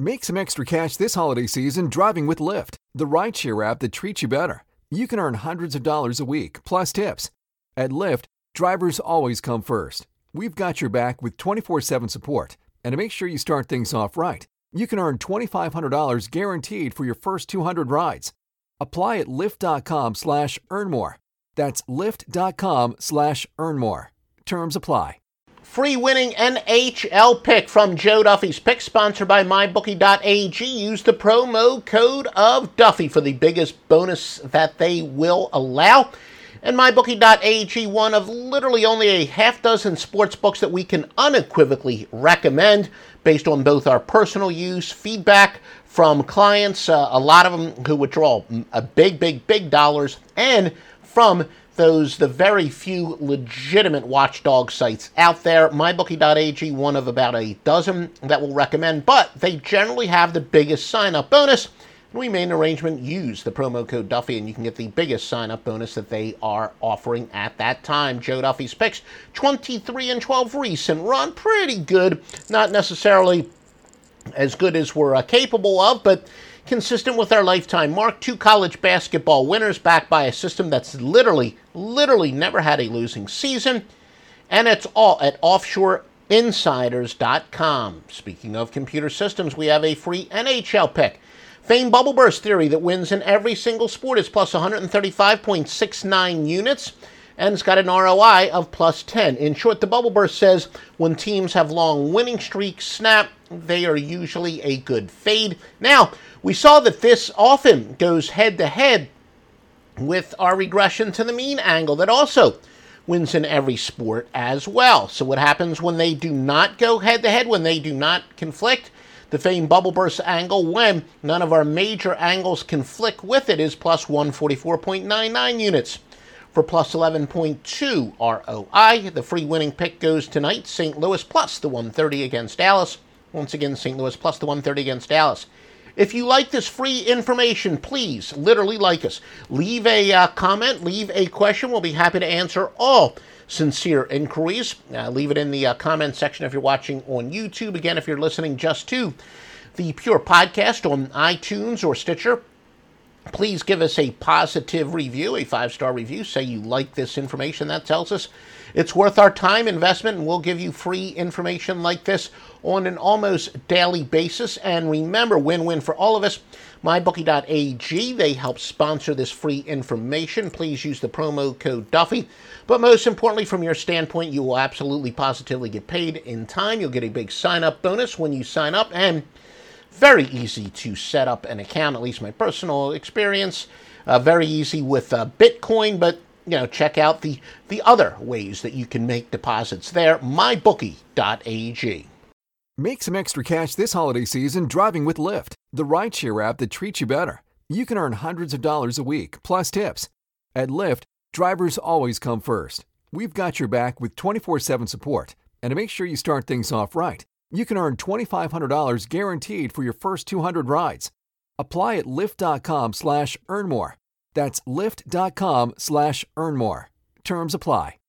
Make some extra cash this holiday season driving with Lyft, the rideshare app that treats you better. You can earn hundreds of dollars a week, plus tips. At Lyft, drivers always come first. We've got your back with 24 7 support. And to make sure you start things off right, you can earn $2,500 guaranteed for your first 200 rides. Apply at lyft.com slash earn more. That's lyft.com slash earn more. Terms apply. Free winning NHL pick from Joe Duffy's pick, sponsored by MyBookie.ag. Use the promo code of Duffy for the biggest bonus that they will allow. And MyBookie.ag, one of literally only a half dozen sports books that we can unequivocally recommend based on both our personal use, feedback from clients, uh, a lot of them who withdraw a big, big, big dollars, and from those the very few legitimate watchdog sites out there. MyBookie.ag, one of about a dozen that will recommend, but they generally have the biggest sign up bonus we made an arrangement. Use the promo code Duffy, and you can get the biggest sign up bonus that they are offering at that time. Joe Duffy's picks 23 and 12 recent run. Pretty good. Not necessarily as good as we're uh, capable of, but consistent with our lifetime mark. Two college basketball winners backed by a system that's literally, literally never had a losing season. And it's all at offshoreinsiders.com. Speaking of computer systems, we have a free NHL pick. Fame bubble burst theory that wins in every single sport is plus 135.69 units and it's got an ROI of plus 10. In short, the bubble burst says when teams have long winning streaks snap, they are usually a good fade. Now, we saw that this often goes head to head with our regression to the mean angle that also wins in every sport as well. So, what happens when they do not go head to head, when they do not conflict? The famed bubble burst angle, when none of our major angles conflict with it, is plus 144.99 units. For plus 11.2 ROI, the free winning pick goes tonight St. Louis plus the 130 against Dallas. Once again, St. Louis plus the 130 against Dallas. If you like this free information, please literally like us. Leave a uh, comment, leave a question. We'll be happy to answer all sincere inquiries. Uh, leave it in the uh, comment section if you're watching on YouTube. Again, if you're listening just to the Pure Podcast on iTunes or Stitcher, please give us a positive review, a five star review. Say you like this information. That tells us it's worth our time investment, and we'll give you free information like this on an almost daily basis. And remember, win win for all of us. MyBookie.ag, they help sponsor this free information. Please use the promo code Duffy. But most importantly, from your standpoint, you will absolutely positively get paid in time. You'll get a big sign up bonus when you sign up, and very easy to set up an account, at least my personal experience. Uh, very easy with uh, Bitcoin, but you know, check out the, the other ways that you can make deposits there. MyBookie.ag. Make some extra cash this holiday season driving with Lyft, the rideshare app that treats you better. You can earn hundreds of dollars a week, plus tips. At Lyft, drivers always come first. We've got your back with 24 7 support. And to make sure you start things off right, you can earn $2,500 guaranteed for your first 200 rides. Apply at lyft.com slash earn more. That's lyft.com slash earn more. Terms apply.